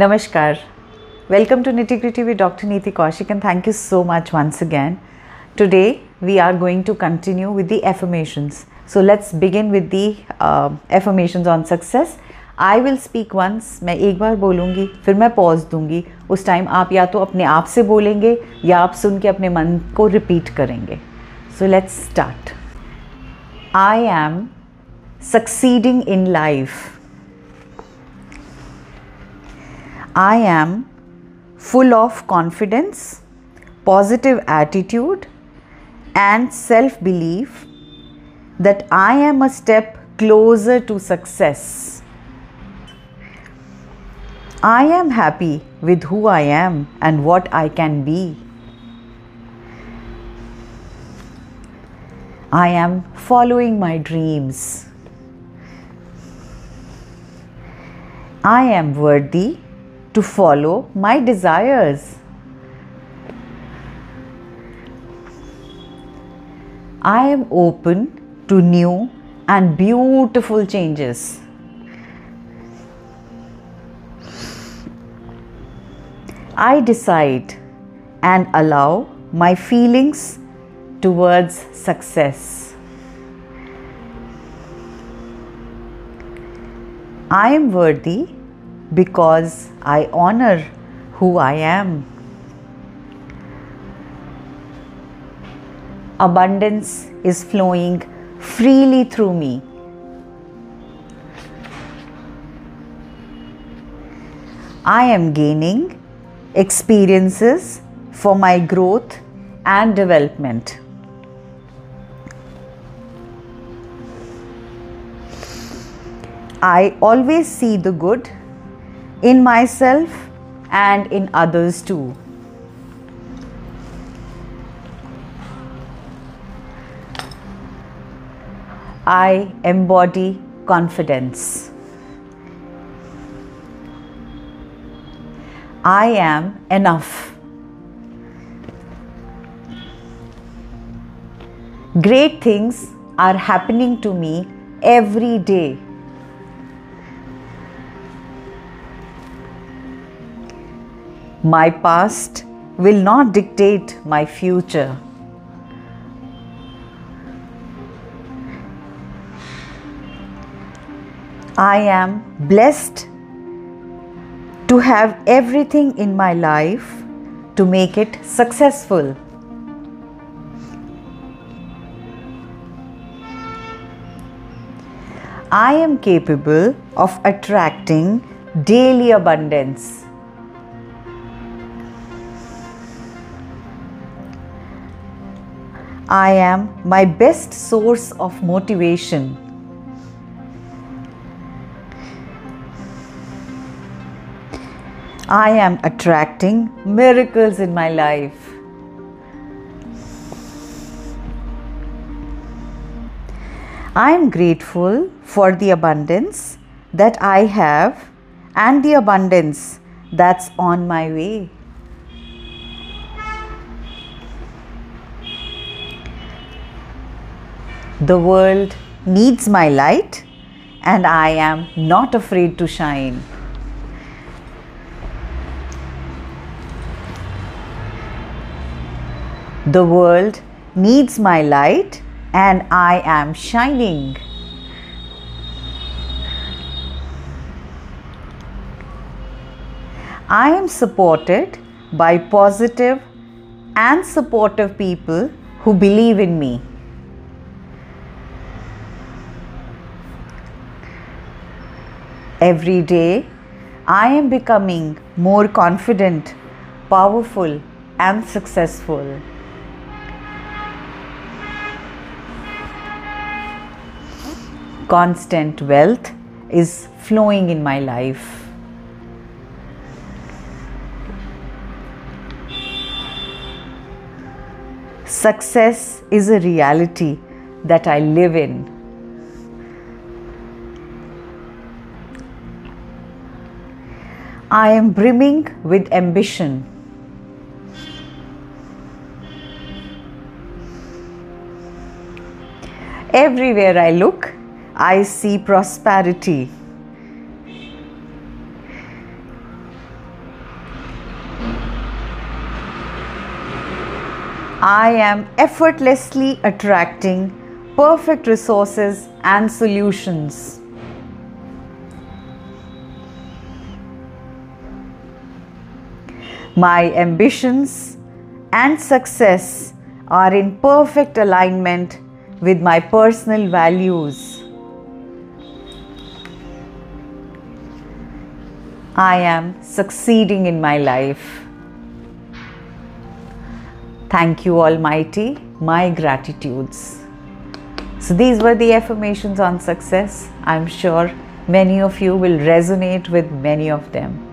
नमस्कार welcome to nitty gritty with doctor Neeti Kaushik and thank you so much once again today we are going to continue with the affirmations so let's begin with the affirmations on success I will speak once मैं एक बार बोलूँगी, फिर मैं pause दूँगी। उस time आप या तो अपने आप से बोलेंगे या आप सुन के अपने मन को रिपीट करेंगे। So let's start I am succeeding in life I am full of confidence, positive attitude, and self belief that I am a step closer to success. I am happy with who I am and what I can be. I am following my dreams. I am worthy to follow my desires. I am open to new and beautiful changes. I decide and allow my feelings towards success. I am worthy because I honor who I am. Abundance is flowing freely through me. I am gaining experiences for my growth and development. I always see the good in myself and in others too. I embody confidence. I am enough. Great things are happening to me every day. My past will not dictate my future. I am blessed to have everything in my life to make it successful. I am capable of attracting daily abundance. I am my best source of motivation. I am attracting miracles in my life. I am grateful for the abundance that I have and the abundance that's on my way. The world needs my light, and I am not afraid to shine. The world needs my light, and I am shining. I am supported by positive and supportive people who believe in me. Every day, I am becoming more confident, powerful, and successful. Constant wealth is flowing in my life. Success is a reality that I live in. I am brimming with ambition. Everywhere I look, I see prosperity. I am effortlessly attracting perfect resources and solutions. My ambitions and success are in perfect alignment with my personal values. I am succeeding in my life. Thank you, Almighty. My gratitudes. So, these were the affirmations on success. I'm sure many of you will resonate with many of them.